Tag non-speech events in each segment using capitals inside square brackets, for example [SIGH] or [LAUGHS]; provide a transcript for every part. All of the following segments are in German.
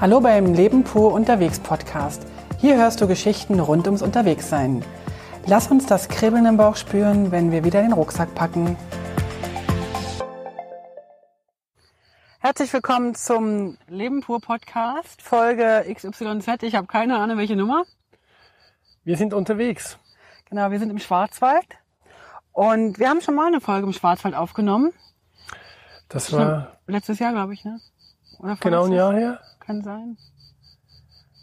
Hallo beim Leben pur unterwegs Podcast. Hier hörst du Geschichten rund ums Unterwegssein. Lass uns das Kribbeln im Bauch spüren, wenn wir wieder den Rucksack packen. Herzlich willkommen zum Leben pur Podcast, Folge XYZ. Ich habe keine Ahnung, welche Nummer. Wir sind unterwegs. Genau, wir sind im Schwarzwald und wir haben schon mal eine Folge im Schwarzwald aufgenommen. Das war letztes Jahr, glaube ich, ne? Oder genau ein Jahr her. Kann sein.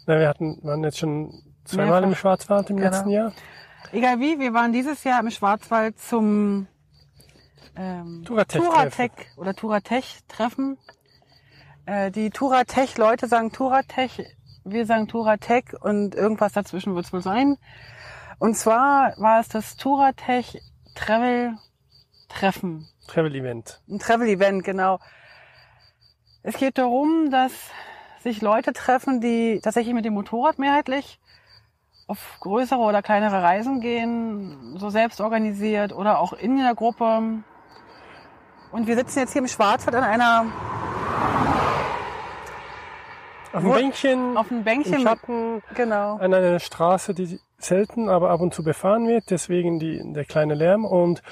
Na, wir hatten, waren jetzt schon zweimal im Schwarzwald im genau. letzten Jahr. Egal wie, wir waren dieses Jahr im Schwarzwald zum ähm, Turatech, Turatech oder Turatech-Treffen. Äh, die Turatech-Leute sagen Turatech, wir sagen Turatech und irgendwas dazwischen wird es wohl sein. Und zwar war es das Turatech Travel Treffen. Travel Event. Ein Travel Event, genau. Es geht darum, dass sich Leute treffen, die tatsächlich mit dem Motorrad mehrheitlich auf größere oder kleinere Reisen gehen, so selbst organisiert oder auch in der Gruppe. Und wir sitzen jetzt hier im Schwarzwald an einer auf dem Bänkchen, auf dem Bänkchen im Schatten, genau. an einer Straße, die selten, aber ab und zu befahren wird, deswegen die, der kleine Lärm. Und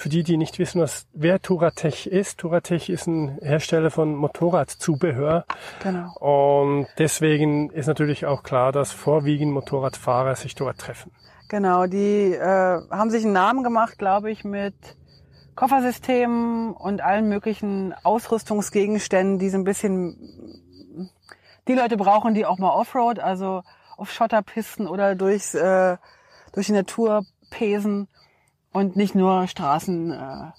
für die, die nicht wissen, was, wer Turatech ist, Turatech ist ein Hersteller von Motorradzubehör. Genau. Und deswegen ist natürlich auch klar, dass vorwiegend Motorradfahrer sich dort treffen. Genau, die äh, haben sich einen Namen gemacht, glaube ich, mit Koffersystemen und allen möglichen Ausrüstungsgegenständen, die so ein bisschen die Leute brauchen, die auch mal Offroad, also auf Schotterpisten oder durchs, äh, durch die Natur pesen und nicht nur Straßen äh,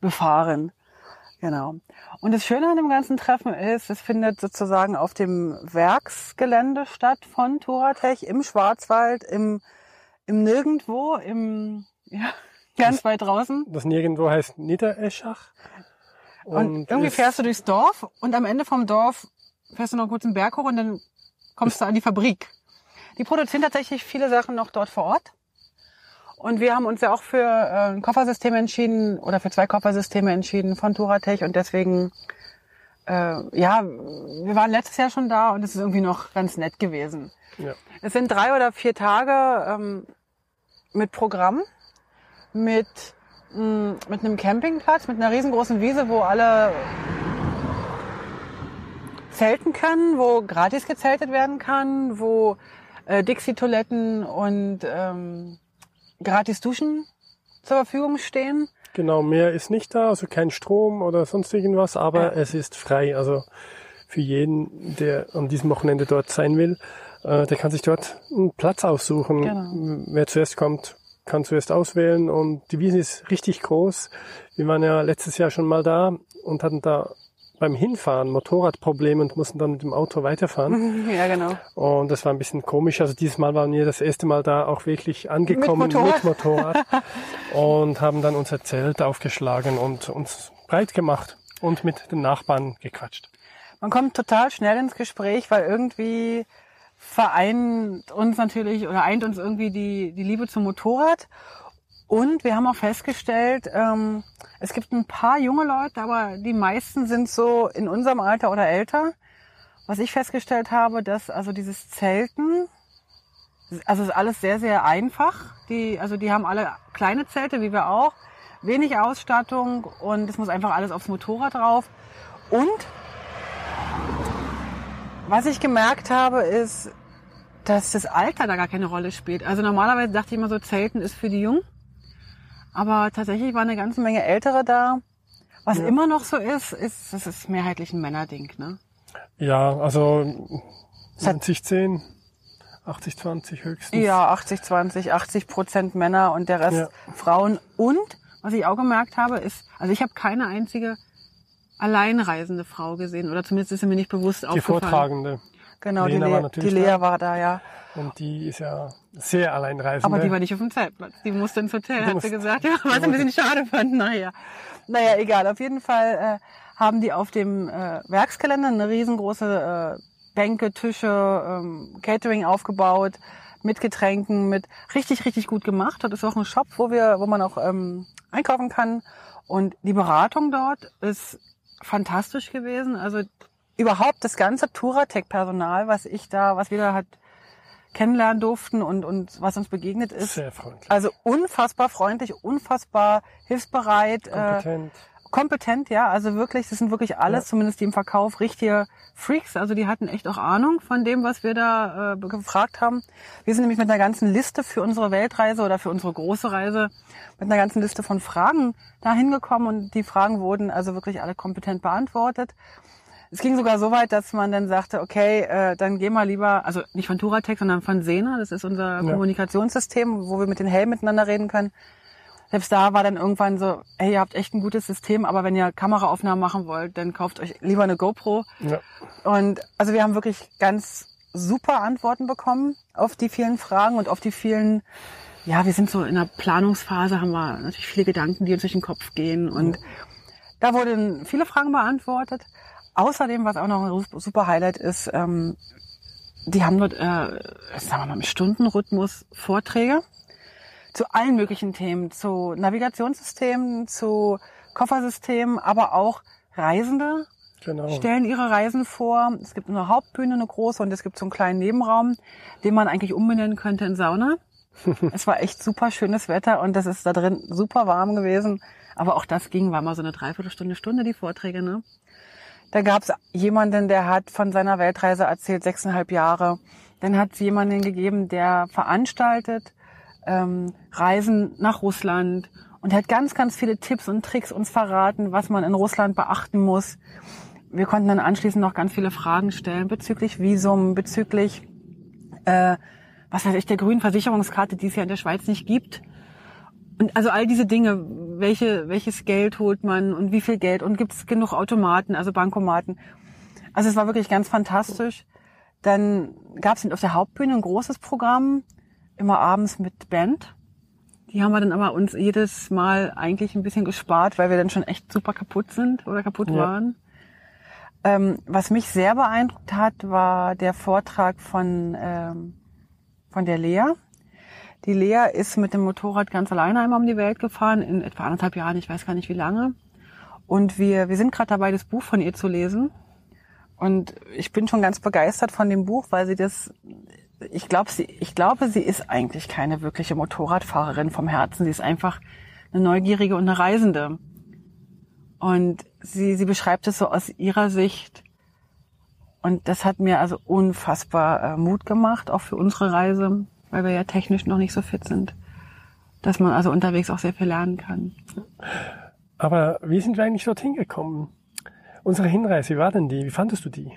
befahren. Genau. Und das Schöne an dem ganzen Treffen ist, es findet sozusagen auf dem Werksgelände statt von Turatech im Schwarzwald, im, im Nirgendwo, im, [LAUGHS] ja, ganz das, weit draußen. Das Nirgendwo heißt Niedereschach. Und, und irgendwie fährst du durchs Dorf und am Ende vom Dorf fährst du noch kurz einen Berg hoch und dann kommst du an die Fabrik. Die produzieren tatsächlich viele Sachen noch dort vor Ort. Und wir haben uns ja auch für äh, ein Koffersystem entschieden oder für zwei Koffersysteme entschieden von Turatech und deswegen, äh, ja, wir waren letztes Jahr schon da und es ist irgendwie noch ganz nett gewesen. Ja. Es sind drei oder vier Tage ähm, mit Programm, mit, mh, mm, mit einem Campingplatz, mit einer riesengroßen Wiese, wo alle zelten können, wo gratis gezeltet werden kann, wo äh, Dixie-Toiletten und ähm, gratis Duschen zur Verfügung stehen. Genau, mehr ist nicht da, also kein Strom oder sonst irgendwas, aber ja. es ist frei. Also für jeden, der an diesem Wochenende dort sein will, äh, der kann sich dort einen Platz aussuchen. Genau. Wer zuerst kommt, kann zuerst auswählen und die Wiese ist richtig groß. Wir waren ja letztes Jahr schon mal da und hatten da beim Hinfahren Motorradprobleme und mussten dann mit dem Auto weiterfahren. [LAUGHS] Ja, genau. Und das war ein bisschen komisch. Also dieses Mal waren wir das erste Mal da auch wirklich angekommen mit Motorrad, mit Motorrad [LAUGHS] und haben dann unser Zelt aufgeschlagen und uns breit gemacht und mit den Nachbarn gequatscht. Man kommt total schnell ins Gespräch, weil irgendwie vereint uns natürlich oder eint uns irgendwie die, die Liebe zum Motorrad. Und wir haben auch festgestellt, ähm, es gibt ein paar junge Leute, aber die meisten sind so in unserem Alter oder älter. Was ich festgestellt habe, dass also dieses Zelten, also ist alles sehr, sehr einfach. Die, also die haben alle kleine Zelte, wie wir auch, wenig Ausstattung und es muss einfach alles aufs Motorrad drauf. Und was ich gemerkt habe, ist, dass das Alter da gar keine Rolle spielt. Also normalerweise dachte ich immer so, Zelten ist für die Jungen. Aber tatsächlich war eine ganze Menge Ältere da. Was ja. immer noch so ist, ist, das ist mehrheitlich ein Männerding, ne? Ja, also 90, 80, 20 höchstens. Ja, 80, 20, 80 Prozent Männer und der Rest ja. Frauen. Und, was ich auch gemerkt habe, ist, also ich habe keine einzige alleinreisende Frau gesehen, oder zumindest ist sie mir nicht bewusst die aufgefallen. Die Vortragende. Genau, Lena die, Le die Lea da. war da, ja. Und die ist ja sehr alleinreisend. Aber die war nicht auf dem Zeltplatz. Die musste ins Hotel, hat sie gesagt. Ja, was ein bisschen schade fand. Naja. Naja, egal. Auf jeden Fall äh, haben die auf dem äh, Werksgelände eine riesengroße äh, Bänke, Tische, ähm, Catering aufgebaut mit Getränken, mit richtig, richtig gut gemacht. Dort ist auch ein Shop, wo wir, wo man auch ähm, einkaufen kann. Und die Beratung dort ist fantastisch gewesen. Also überhaupt das ganze Touratec-Personal, was ich da, was wir da halt kennenlernen durften und, und was uns begegnet ist. Sehr freundlich. Also unfassbar freundlich, unfassbar hilfsbereit. Kompetent. Äh, kompetent, ja. Also wirklich, das sind wirklich alles, ja. zumindest die im Verkauf, richtige Freaks. Also die hatten echt auch Ahnung von dem, was wir da äh, gefragt haben. Wir sind nämlich mit einer ganzen Liste für unsere Weltreise oder für unsere große Reise mit einer ganzen Liste von Fragen da hingekommen und die Fragen wurden also wirklich alle kompetent beantwortet. Es ging sogar so weit, dass man dann sagte, okay, äh, dann geh mal lieber, also nicht von Turatec, sondern von Sena, das ist unser ja. Kommunikationssystem, wo wir mit den Helmen miteinander reden können. Selbst da war dann irgendwann so, hey, ihr habt echt ein gutes System, aber wenn ihr Kameraaufnahmen machen wollt, dann kauft euch lieber eine GoPro. Ja. Und also wir haben wirklich ganz super Antworten bekommen auf die vielen Fragen und auf die vielen, ja, wir sind so in der Planungsphase, haben wir natürlich viele Gedanken, die uns durch den Kopf gehen und ja. da wurden viele Fragen beantwortet. Außerdem, was auch noch ein super Highlight ist, ähm, die haben dort, äh, sagen wir mal, im Stundenrhythmus Vorträge zu allen möglichen Themen, zu Navigationssystemen, zu Koffersystemen, aber auch Reisende genau. stellen ihre Reisen vor. Es gibt eine Hauptbühne, eine große, und es gibt so einen kleinen Nebenraum, den man eigentlich umbenennen könnte in Sauna. [LAUGHS] es war echt super schönes Wetter und das ist da drin super warm gewesen. Aber auch das ging, war mal so eine Dreiviertelstunde, Stunde die Vorträge, ne? Da gab es jemanden, der hat von seiner Weltreise erzählt, sechseinhalb Jahre. Dann hat es jemanden gegeben, der veranstaltet ähm, Reisen nach Russland und hat ganz, ganz viele Tipps und Tricks uns verraten, was man in Russland beachten muss. Wir konnten dann anschließend noch ganz viele Fragen stellen bezüglich Visum, bezüglich, äh, was weiß ich, der grünen Versicherungskarte, die es ja in der Schweiz nicht gibt. Und also all diese Dinge, welche, welches Geld holt man und wie viel Geld und gibt es genug Automaten, also Bankomaten. Also es war wirklich ganz fantastisch. Dann gab es auf der Hauptbühne ein großes Programm, immer abends mit Band. Die haben wir dann aber uns jedes Mal eigentlich ein bisschen gespart, weil wir dann schon echt super kaputt sind oder kaputt ja. waren. Ähm, was mich sehr beeindruckt hat, war der Vortrag von, ähm, von der Lea. Die Lea ist mit dem Motorrad ganz alleine einmal um die Welt gefahren, in etwa anderthalb Jahren, ich weiß gar nicht wie lange. Und wir, wir sind gerade dabei, das Buch von ihr zu lesen. Und ich bin schon ganz begeistert von dem Buch, weil sie das, ich glaube, sie, ich glaube, sie ist eigentlich keine wirkliche Motorradfahrerin vom Herzen. Sie ist einfach eine Neugierige und eine Reisende. Und sie, sie beschreibt es so aus ihrer Sicht. Und das hat mir also unfassbar äh, Mut gemacht, auch für unsere Reise weil wir ja technisch noch nicht so fit sind, dass man also unterwegs auch sehr viel lernen kann. Aber wie sind wir eigentlich dorthin gekommen? Unsere Hinreise, wie war denn die? Wie fandest du die?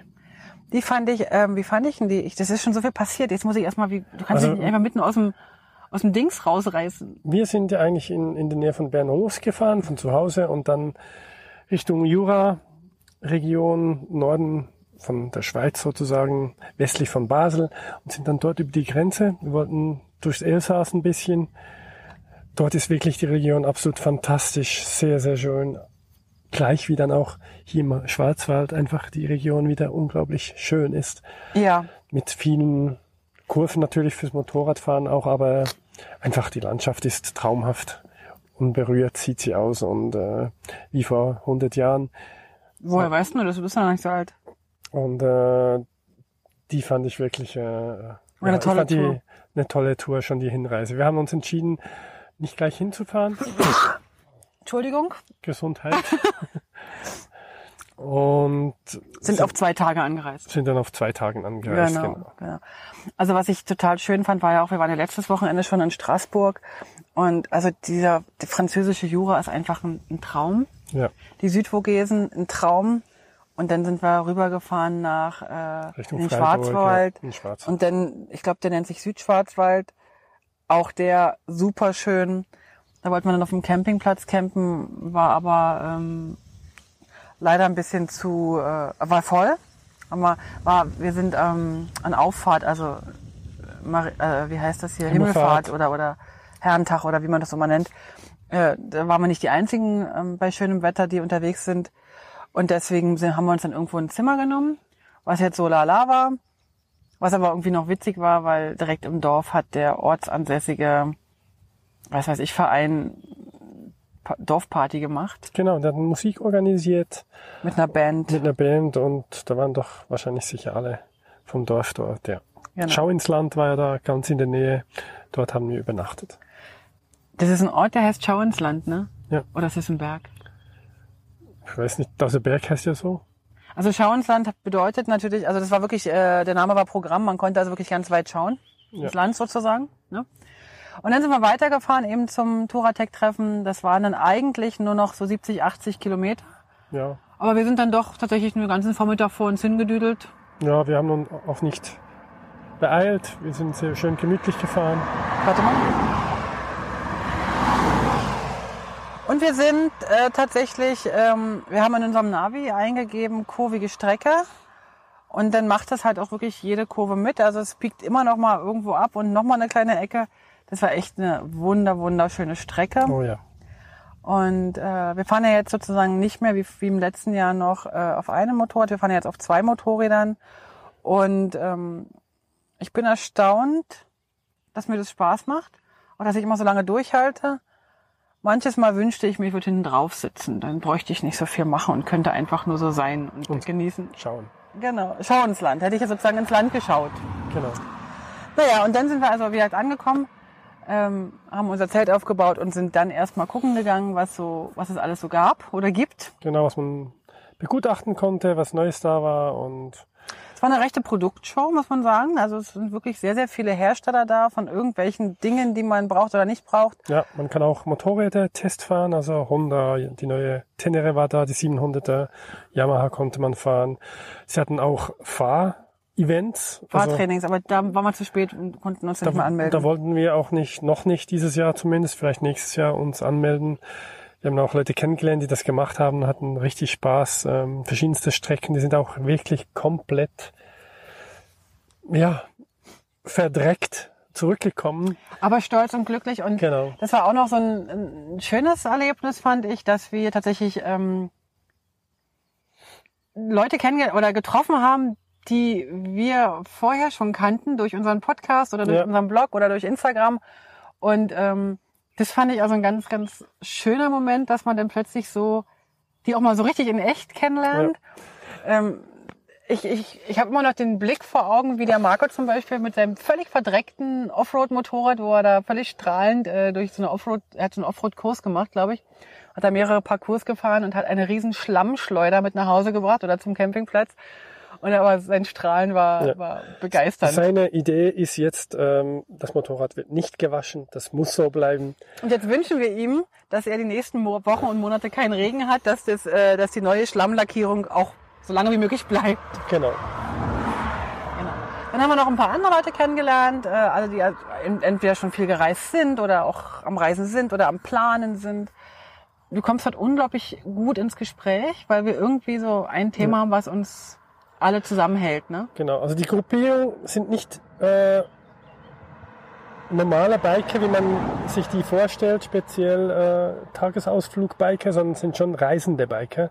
Die fand ich, ähm, wie fand ich denn die? Ich, das ist schon so viel passiert. Jetzt muss ich erstmal, wie, du kannst also, dich nicht einfach mitten aus dem, aus dem Dings rausreißen. Wir sind ja eigentlich in, in der Nähe von Bern losgefahren, von zu Hause und dann Richtung Jura-Region, Norden von der Schweiz sozusagen, westlich von Basel und sind dann dort über die Grenze. Wir wollten durchs Elsass ein bisschen. Dort ist wirklich die Region absolut fantastisch, sehr, sehr schön. Gleich wie dann auch hier im Schwarzwald einfach die Region wieder unglaublich schön ist. Ja. Mit vielen Kurven natürlich fürs Motorradfahren auch, aber einfach die Landschaft ist traumhaft. Unberührt sieht sie aus und äh, wie vor 100 Jahren. Woher weißt du das? Du bist ja noch nicht so alt. Und äh, die fand ich wirklich äh, eine ja, tolle die, Tour. Eine tolle Tour, schon die Hinreise. Wir haben uns entschieden, nicht gleich hinzufahren. Entschuldigung. Gesundheit. [LAUGHS] und sind, auf zwei Tage angereist. Sind dann auf zwei Tagen angereist, genau, genau. genau. Also was ich total schön fand, war ja auch, wir waren ja letztes Wochenende schon in Straßburg und also dieser die französische Jura ist einfach ein, ein Traum. Ja. Die Südvogesen ein Traum. Und dann sind wir rübergefahren nach äh, in den Schwarzwald. Ja, Schwarzwald. Und dann, ich glaube, der nennt sich Südschwarzwald. Auch der super schön. Da wollten wir dann auf dem Campingplatz campen, war aber ähm, leider ein bisschen zu, äh, war voll. Aber war, wir sind ähm, an Auffahrt, also äh, wie heißt das hier, Himmelfahrt, Himmelfahrt oder oder Herrentag oder wie man das mal nennt. Äh, da waren wir nicht die einzigen ähm, bei schönem Wetter, die unterwegs sind. Und deswegen haben wir uns dann irgendwo ein Zimmer genommen, was jetzt so lala war. Was aber irgendwie noch witzig war, weil direkt im Dorf hat der ortsansässige, was weiß ich, Verein Dorfparty gemacht. Genau, der hat Musik organisiert. Mit einer Band. Mit einer Band und da waren doch wahrscheinlich sicher alle vom Dorf dort, ja. Genau. Schau ins Land war ja da ganz in der Nähe. Dort haben wir übernachtet. Das ist ein Ort, der heißt Schau ins Land, ne? Ja. Oder ist das ein Berg? Ich weiß nicht, also Berg heißt ja so. Also Schau ins Land bedeutet natürlich, also das war wirklich, äh, der Name war Programm, man konnte also wirklich ganz weit schauen. Ja. Das Land sozusagen. Ne? Und dann sind wir weitergefahren eben zum Touratec-Treffen. Das waren dann eigentlich nur noch so 70, 80 Kilometer. Ja. Aber wir sind dann doch tatsächlich den ganzen Vormittag vor uns hingedüdelt. Ja, wir haben uns auch nicht beeilt. Wir sind sehr schön gemütlich gefahren. Warte mal. Und wir sind äh, tatsächlich, ähm, wir haben in unserem Navi eingegeben, kurvige Strecke. Und dann macht das halt auch wirklich jede Kurve mit. Also es piekt immer noch mal irgendwo ab und noch mal eine kleine Ecke. Das war echt eine wunder, wunderschöne Strecke. Oh ja. Und äh, wir fahren ja jetzt sozusagen nicht mehr wie, wie im letzten Jahr noch äh, auf einem Motorrad. Wir fahren ja jetzt auf zwei Motorrädern. Und ähm, ich bin erstaunt, dass mir das Spaß macht und dass ich immer so lange durchhalte. Manches Mal wünschte ich mir, ich würde hinten drauf sitzen. Dann bräuchte ich nicht so viel machen und könnte einfach nur so sein und, und genießen. Schauen. Genau, schau ins Land. Hätte ich ja sozusagen ins Land geschaut. Genau. Naja, und dann sind wir also wieder angekommen, ähm, haben unser Zelt aufgebaut und sind dann erstmal gucken gegangen, was so, was es alles so gab oder gibt. Genau, was man begutachten konnte, was Neues da war und es war eine rechte Produktshow, muss man sagen. Also es sind wirklich sehr, sehr viele Hersteller da von irgendwelchen Dingen, die man braucht oder nicht braucht. Ja, man kann auch Motorräder testfahren. Also Honda, die neue Tenere war da, die 700er. Yamaha konnte man fahren. Sie hatten auch Fahr Events. Also Fahrtrainings, also, aber da waren wir zu spät und konnten uns da, nicht mehr anmelden. Da wollten wir auch nicht, noch nicht dieses Jahr zumindest, vielleicht nächstes Jahr uns anmelden. Wir haben auch Leute kennengelernt, die das gemacht haben, hatten richtig Spaß. Ähm, verschiedenste Strecken, die sind auch wirklich komplett, ja, verdreckt zurückgekommen. Aber stolz und glücklich. Und genau. das war auch noch so ein, ein schönes Erlebnis, fand ich, dass wir tatsächlich ähm, Leute kennengelernt oder getroffen haben, die wir vorher schon kannten durch unseren Podcast oder durch ja. unseren Blog oder durch Instagram. Und ähm, das fand ich also ein ganz, ganz schöner Moment, dass man dann plötzlich so die auch mal so richtig in echt kennenlernt. Ja. Ähm, ich ich, ich habe immer noch den Blick vor Augen, wie der Marco zum Beispiel mit seinem völlig verdreckten Offroad-Motorrad, wo er da völlig strahlend äh, durch so eine Offroad, er hat so einen Offroad-Kurs gemacht, glaube ich, hat da mehrere Parcours gefahren und hat eine riesen Schlammschleuder mit nach Hause gebracht oder zum Campingplatz. Und aber sein Strahlen war, ja. war begeisternd. Seine Idee ist jetzt, ähm, das Motorrad wird nicht gewaschen, das muss so bleiben. Und jetzt wünschen wir ihm, dass er die nächsten Wochen und Monate keinen Regen hat, dass, das, äh, dass die neue Schlammlackierung auch so lange wie möglich bleibt. Genau. genau. Dann haben wir noch ein paar andere Leute kennengelernt, äh, alle die entweder schon viel gereist sind oder auch am Reisen sind oder am Planen sind. Du kommst halt unglaublich gut ins Gespräch, weil wir irgendwie so ein Thema haben, was uns alle zusammenhält, ne? Genau, also die Gruppierung sind nicht äh, normale Biker, wie man sich die vorstellt, speziell äh, Tagesausflug-Biker, sondern sind schon reisende Biker.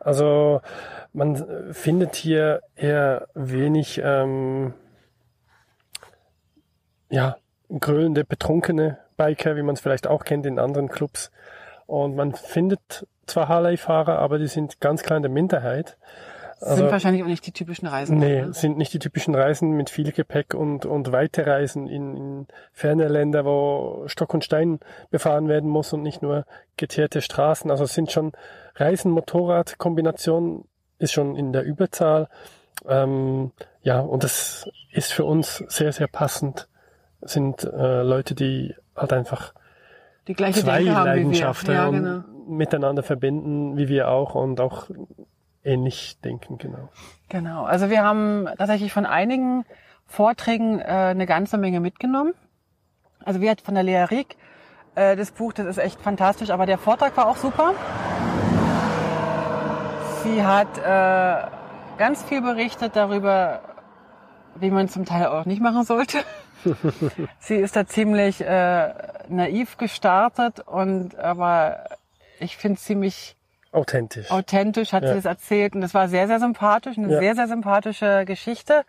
Also man findet hier eher wenig ähm, ja, grölende, betrunkene Biker, wie man es vielleicht auch kennt in anderen Clubs. Und man findet zwar Harley-Fahrer, aber die sind ganz klar in der Minderheit. Also, sind wahrscheinlich auch nicht die typischen Reisen. Nee, oder? sind nicht die typischen Reisen mit viel Gepäck und, und weite Reisen in, in ferne Länder, wo Stock und Stein befahren werden muss und nicht nur geteerte Straßen. Also es sind schon Reisen, Motorrad, Kombination ist schon in der Überzahl. Ähm, ja, und das ist für uns sehr, sehr passend. Sind äh, Leute, die halt einfach die gleiche zwei Leidenschaften ja, genau. miteinander verbinden, wie wir auch und auch ähnlich denken, genau. Genau. Also wir haben tatsächlich von einigen Vorträgen äh, eine ganze Menge mitgenommen. Also wir hatten von der Lea Rieck äh, das Buch, das ist echt fantastisch, aber der Vortrag war auch super. Sie hat äh, ganz viel berichtet darüber, wie man zum Teil auch nicht machen sollte. [LAUGHS] Sie ist da ziemlich äh, naiv gestartet und aber ich finde ziemlich Authentisch. Authentisch hat ja. sie das erzählt und das war sehr, sehr sympathisch, eine ja. sehr, sehr sympathische Geschichte,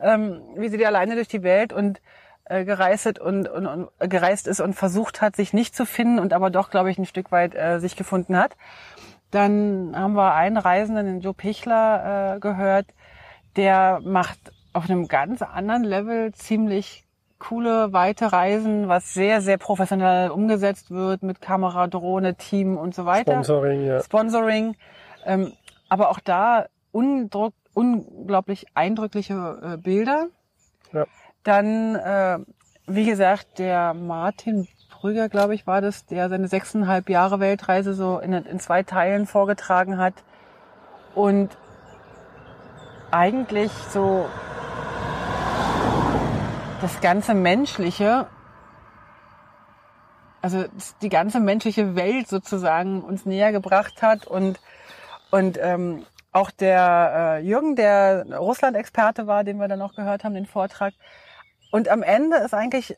ähm, wie sie die alleine durch die Welt und äh, gereist und, und, und gereist ist und versucht hat, sich nicht zu finden und aber doch, glaube ich, ein Stück weit äh, sich gefunden hat. Dann haben wir einen Reisenden, den Joe Pichler, äh, gehört, der macht auf einem ganz anderen Level ziemlich coole, weite Reisen, was sehr, sehr professionell umgesetzt wird mit Kamera, Drohne, Team und so weiter. Sponsoring, ja. Sponsoring. Ähm, aber auch da undruck, unglaublich eindrückliche äh, Bilder. Ja. Dann, äh, wie gesagt, der Martin Brügger, glaube ich, war das, der seine sechseinhalb Jahre Weltreise so in, in zwei Teilen vorgetragen hat. Und eigentlich so das ganze Menschliche, also die ganze menschliche Welt sozusagen uns näher gebracht hat und und ähm, auch der äh, Jürgen, der Russland-Experte war, den wir dann noch gehört haben, den Vortrag. Und am Ende ist eigentlich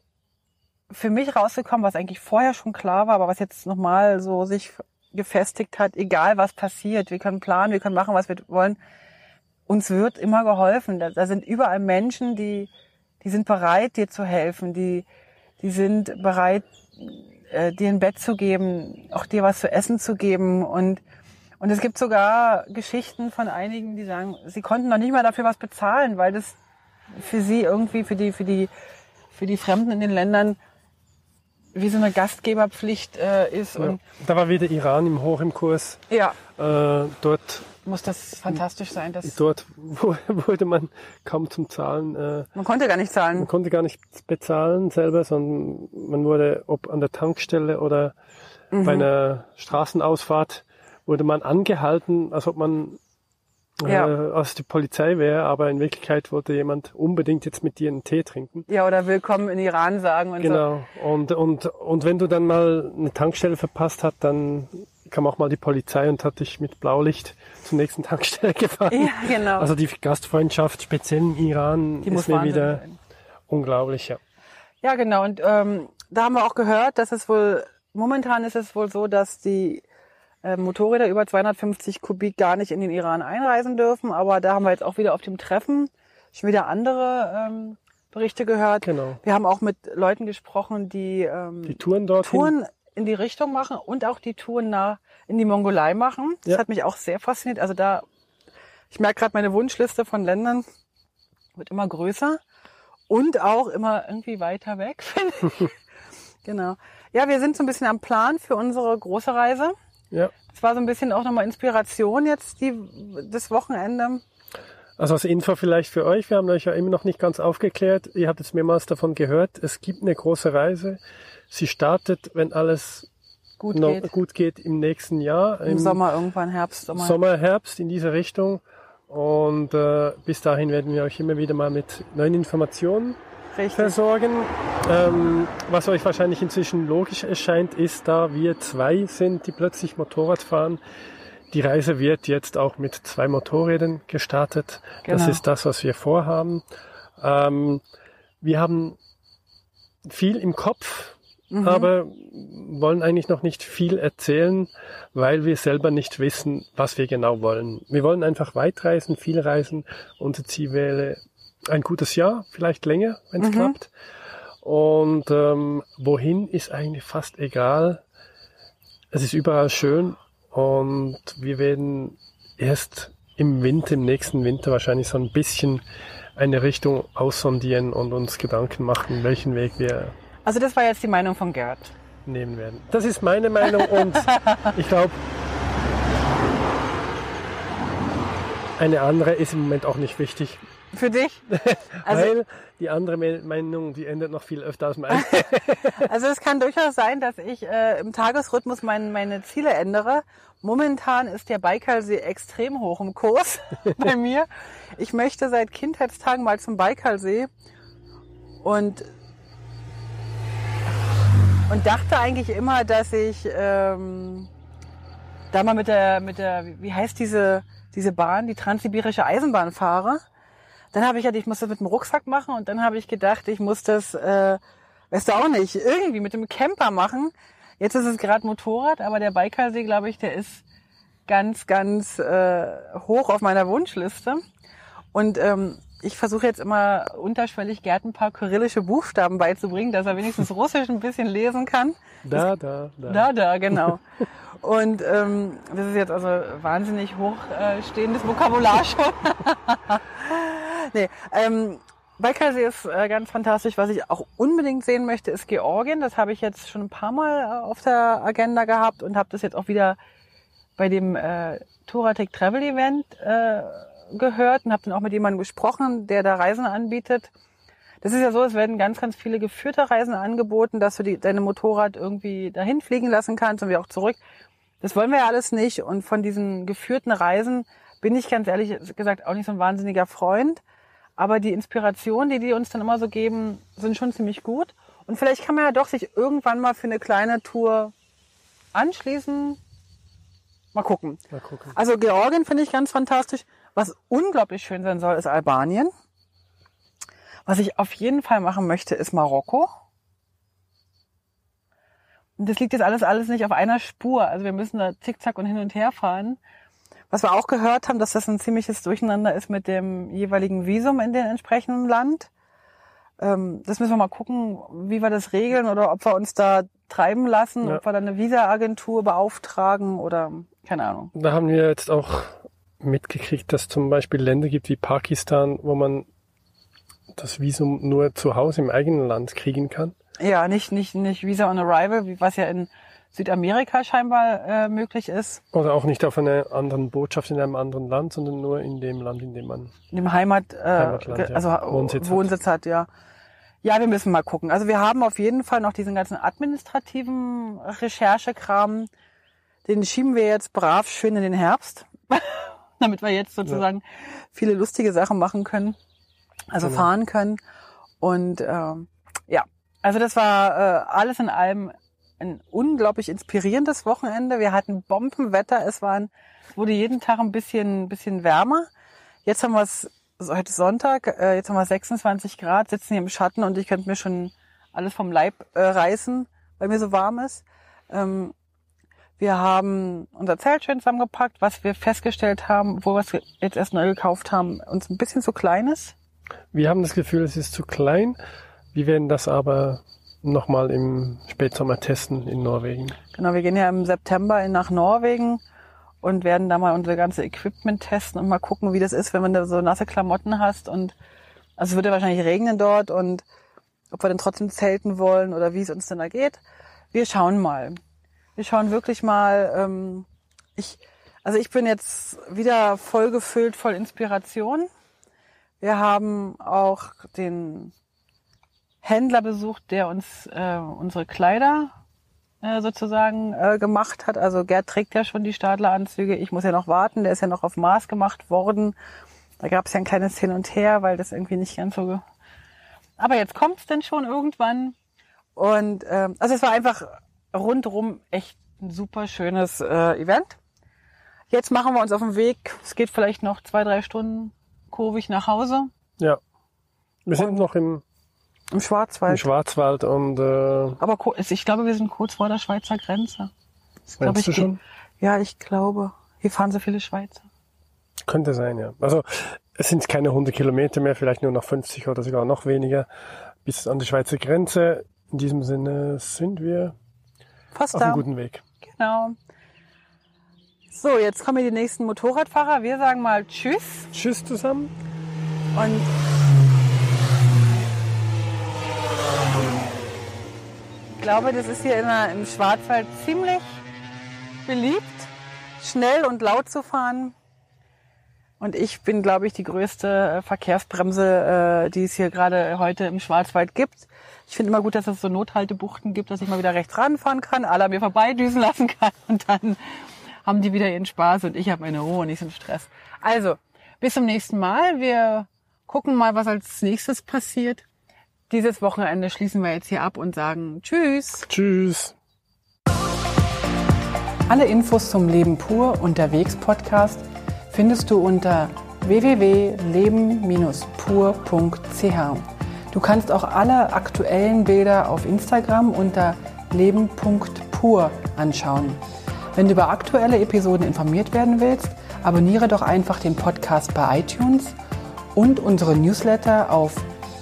für mich rausgekommen, was eigentlich vorher schon klar war, aber was jetzt nochmal so sich gefestigt hat, egal was passiert, wir können planen, wir können machen, was wir wollen. Uns wird immer geholfen. Da, da sind überall Menschen, die, die sind bereit, dir zu helfen, die, die sind bereit, äh, dir ein Bett zu geben, auch dir was zu essen zu geben und und es gibt sogar Geschichten von einigen, die sagen, sie konnten noch nicht mal dafür was bezahlen, weil das für sie irgendwie, für die, für die, für die Fremden in den Ländern wie so eine Gastgeberpflicht äh, ist. Ja. Und Da war wieder Iran im Hoch im Kurs. ja, Äh, dort, muss das fantastisch sein. Dass dort wu- wurde man kaum zum Zahlen. Äh, man konnte gar nicht zahlen. man konnte gar nicht bezahlen selber, sondern man wurde, ob an der Tankstelle oder Mhm. bei einer Straßenausfahrt, wurde man angehalten, als ob man Ja. äh, als die Polizei wäre, aber in Wirklichkeit wollte jemand unbedingt jetzt mit dir einen Tee trinken. Ja, oder Willkommen in Iran sagen und so. Genau. Und, und, und wenn du dann mal eine Tankstelle verpasst hast, dann kam auch mal die Polizei und hat dich mit Blaulicht zur nächsten Tankstelle [LAUGHS] gefahren. Ja, genau. Also die Gastfreundschaft, speziell im Iran, Die ist mir wieder sein. unglaublich. Ja. Ja, genau. Und ähm, da haben wir auch gehört, dass es wohl, momentan ist es wohl so, dass die äh, Motorräder über 250 Kubik gar nicht in den Iran einreisen dürfen. Aber da haben wir jetzt auch wieder auf dem Treffen schon wieder andere ähm, Berichte gehört. Genau. Wir haben auch mit Leuten gesprochen, die, ähm, Die Touren dorthin. Touren in die Richtung machen und auch die Touren nach in die Mongolei machen. Das Ja. hat mich auch sehr fasziniert. Also da, ich merke gerade, meine Wunschliste von Ländern wird immer größer und auch immer irgendwie weiter weg. [LAUGHS] finde ich. genau. Ja, wir sind so ein bisschen am Plan für unsere große Reise. Ja. Es war so ein bisschen auch nochmal Inspiration jetzt die, das Wochenende. Also als Info vielleicht für euch, wir haben euch ja immer noch nicht ganz aufgeklärt, ihr habt jetzt mehrmals davon gehört, es gibt eine große Reise. Sie startet, wenn alles Gut noch geht. gut geht, im nächsten Jahr. Im Sommer irgendwann, Herbst, Sommer. Sommer, Herbst in diese Richtung. Und äh, bis dahin werden wir euch immer wieder mal mit neuen Informationen Richtig. versorgen. Ähm, was euch wahrscheinlich inzwischen logisch erscheint, ist, da wir zwei sind, die plötzlich Motorrad fahren, die Reise wird jetzt auch mit zwei Motorrädern gestartet. Das Genau. ist das, was wir vorhaben. Ähm, wir haben viel im Kopf, Mhm. aber wollen eigentlich noch nicht viel erzählen, weil wir selber nicht wissen, was wir genau wollen. Wir wollen einfach weit reisen, viel reisen. Unser Ziel wäre ein gutes Jahr, vielleicht länger, wenn es Mhm. klappt. Und ähm, wohin ist eigentlich fast egal. Es ist überall schön und wir werden erst im Winter, im nächsten Winter wahrscheinlich so ein bisschen eine Richtung aussondieren und uns Gedanken machen, welchen Weg wir Also das war jetzt die Meinung von Gerd. nehmen werden. Das ist meine Meinung und [LAUGHS] ich glaube, eine andere ist im Moment auch nicht wichtig, Für dich? [LAUGHS] Also, weil die andere Me- Meinung, die ändert noch viel öfter als meine. [LAUGHS] also es kann durchaus sein, dass ich äh, im Tagesrhythmus mein, meine Ziele ändere. Momentan ist der Baikalsee extrem hoch im Kurs bei mir. Ich möchte seit Kindheitstagen mal zum Baikalsee und und dachte eigentlich immer, dass ich ähm, da mal mit der mit der wie heißt diese diese Bahn, die transsibirische Eisenbahn fahre. Dann habe ich ja, ich muss das mit dem Rucksack machen und dann habe ich gedacht, ich muss das, äh, weißt du auch nicht, irgendwie mit dem Camper machen. Jetzt ist es gerade Motorrad, aber der Baikalsee, glaube ich, der ist ganz, ganz äh, hoch auf meiner Wunschliste. Und ähm, ich versuche jetzt immer unterschwellig Gerd ein paar kyrillische Buchstaben beizubringen, dass er wenigstens [LAUGHS] Russisch ein bisschen lesen kann. Da, da, da. Da, da, genau. [LAUGHS] Und ähm, das ist jetzt also wahnsinnig hochstehendes Vokabular schon. [LAUGHS] nee, ähm, Baikalsee ist äh, ganz fantastisch. Was ich auch unbedingt sehen möchte, ist Georgien. Das habe ich jetzt schon ein paar Mal äh, auf der Agenda gehabt und habe das jetzt auch wieder bei dem äh, Touratec Travel Event äh, gehört und habe dann auch mit jemandem gesprochen, der da Reisen anbietet. Das ist ja so, es werden ganz, ganz viele geführte Reisen angeboten, dass du die, deine Motorrad irgendwie dahin fliegen lassen kannst und wir auch zurück. Das wollen wir ja alles nicht. Und von diesen geführten Reisen bin ich ganz ehrlich gesagt auch nicht so ein wahnsinniger Freund. Aber die Inspiration, die die uns dann immer so geben, sind schon ziemlich gut. Und vielleicht kann man ja doch sich irgendwann mal für eine kleine Tour anschließen. Mal gucken. Mal gucken. Also Georgien finde ich ganz fantastisch. Was unglaublich schön sein soll, ist Albanien. Was ich auf jeden Fall machen möchte, ist Marokko. Und das liegt jetzt alles, alles nicht auf einer Spur. Also wir müssen da zickzack und hin und her fahren. Was wir auch gehört haben, dass das ein ziemliches Durcheinander ist mit dem jeweiligen Visum in dem entsprechenden Land. Ähm, das müssen wir mal gucken, wie wir das regeln oder ob wir uns da treiben lassen, ja. ob wir da eine Visa-Agentur beauftragen oder keine Ahnung. Da haben wir jetzt auch mitgekriegt, dass zum Beispiel Länder gibt wie Pakistan, wo man das Visum nur zu Hause im eigenen Land kriegen kann. Ja, nicht, nicht, nicht Visa on Arrival, was ja in Südamerika scheinbar äh, möglich ist. Oder auch nicht auf einer anderen Botschaft in einem anderen Land, sondern nur in dem Land, in dem man in dem Heimat, äh, Heimatland, ja. also Wohnsitz, Wohnsitz hat. hat. ja. Ja, wir müssen mal gucken. Also wir haben auf jeden Fall noch diesen ganzen administrativen Recherchekram. Den schieben wir jetzt brav schön in den Herbst, [LAUGHS] [LAUGHS] damit wir jetzt sozusagen ja. viele lustige Sachen machen können, also genau. fahren können. Und ähm, ja, also das war äh, alles in allem ein unglaublich inspirierendes Wochenende. Wir hatten Bombenwetter. Es waren, wurde jeden Tag ein bisschen, bisschen wärmer. Jetzt haben wir es, heute Sonntag, äh, jetzt haben wir 26 Grad, sitzen hier im Schatten und ich könnte mir schon alles vom Leib äh, reißen, weil mir so warm ist. Ähm, wir haben unser Zelt schön zusammengepackt, was wir festgestellt haben, wo wir es jetzt erst neu gekauft haben, uns ein bisschen zu klein ist. Wir haben das Gefühl, es ist zu klein. Wir werden das aber nochmal im Spätsommer testen in Norwegen. Genau, wir gehen ja im September nach Norwegen und werden da mal unser ganze Equipment testen und mal gucken, wie das ist, wenn man da so nasse Klamotten hast und also es wird ja wahrscheinlich regnen dort und ob wir dann trotzdem zelten wollen oder wie es uns denn da geht. Wir schauen mal. Wir schauen wirklich mal. Ähm, ich, also ich bin jetzt wieder voll gefüllt, voll Inspiration. Wir haben auch den Händler besucht, der uns äh, unsere Kleider äh, sozusagen äh, gemacht hat. Also Gerd trägt ja schon die Stadleranzüge. Ich muss ja noch warten. Der ist ja noch auf Maß gemacht worden. Da gab es ja ein kleines Hin und Her, weil das irgendwie nicht ganz so. Aber jetzt kommt's denn schon irgendwann. Und äh, also es war einfach rundrum echt ein super schönes äh, Event. Jetzt machen wir uns auf den Weg. Es geht vielleicht noch zwei, drei Stunden kurvig nach Hause. Ja. Wir sind und noch im im Schwarzwald. Im Schwarzwald und. Äh, Aber ich glaube, wir sind kurz vor der Schweizer Grenze. Das meinst ich, du schon? Ja, ich glaube. Hier fahren so viele Schweizer. Könnte sein, ja. Also es sind keine 100 Kilometer mehr, vielleicht nur noch 50 oder sogar noch weniger bis an die Schweizer Grenze. In diesem Sinne sind wir Fast auf da. einem guten Weg. Genau. So, jetzt kommen die nächsten Motorradfahrer. Wir sagen mal Tschüss. Tschüss zusammen. Und Ich glaube, das ist hier immer im Schwarzwald ziemlich beliebt, schnell und laut zu fahren. Und ich bin, glaube ich, die größte äh, Verkehrsbremse, äh, die es hier gerade heute im Schwarzwald gibt. Ich finde immer gut, dass es so Nothaltebuchten gibt, dass ich mal wieder rechts ranfahren kann, alle mir vorbeidüsen lassen kann [LAUGHS] und dann haben die wieder ihren Spaß und ich habe meine Ruhe und nicht so einen Stress. Also, bis zum nächsten Mal. Wir gucken mal, was als nächstes passiert dieses Wochenende schließen wir jetzt hier ab und sagen Tschüss. Tschüss. Alle Infos zum Leben pur unterwegs Podcast findest du unter www.leben-pur.ch. Du kannst auch alle aktuellen Bilder auf Instagram unter leben.pur anschauen. Wenn du über aktuelle Episoden informiert werden willst, abonniere doch einfach den Podcast bei iTunes und unsere Newsletter auf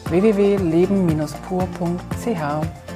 www.leben-pur.ch.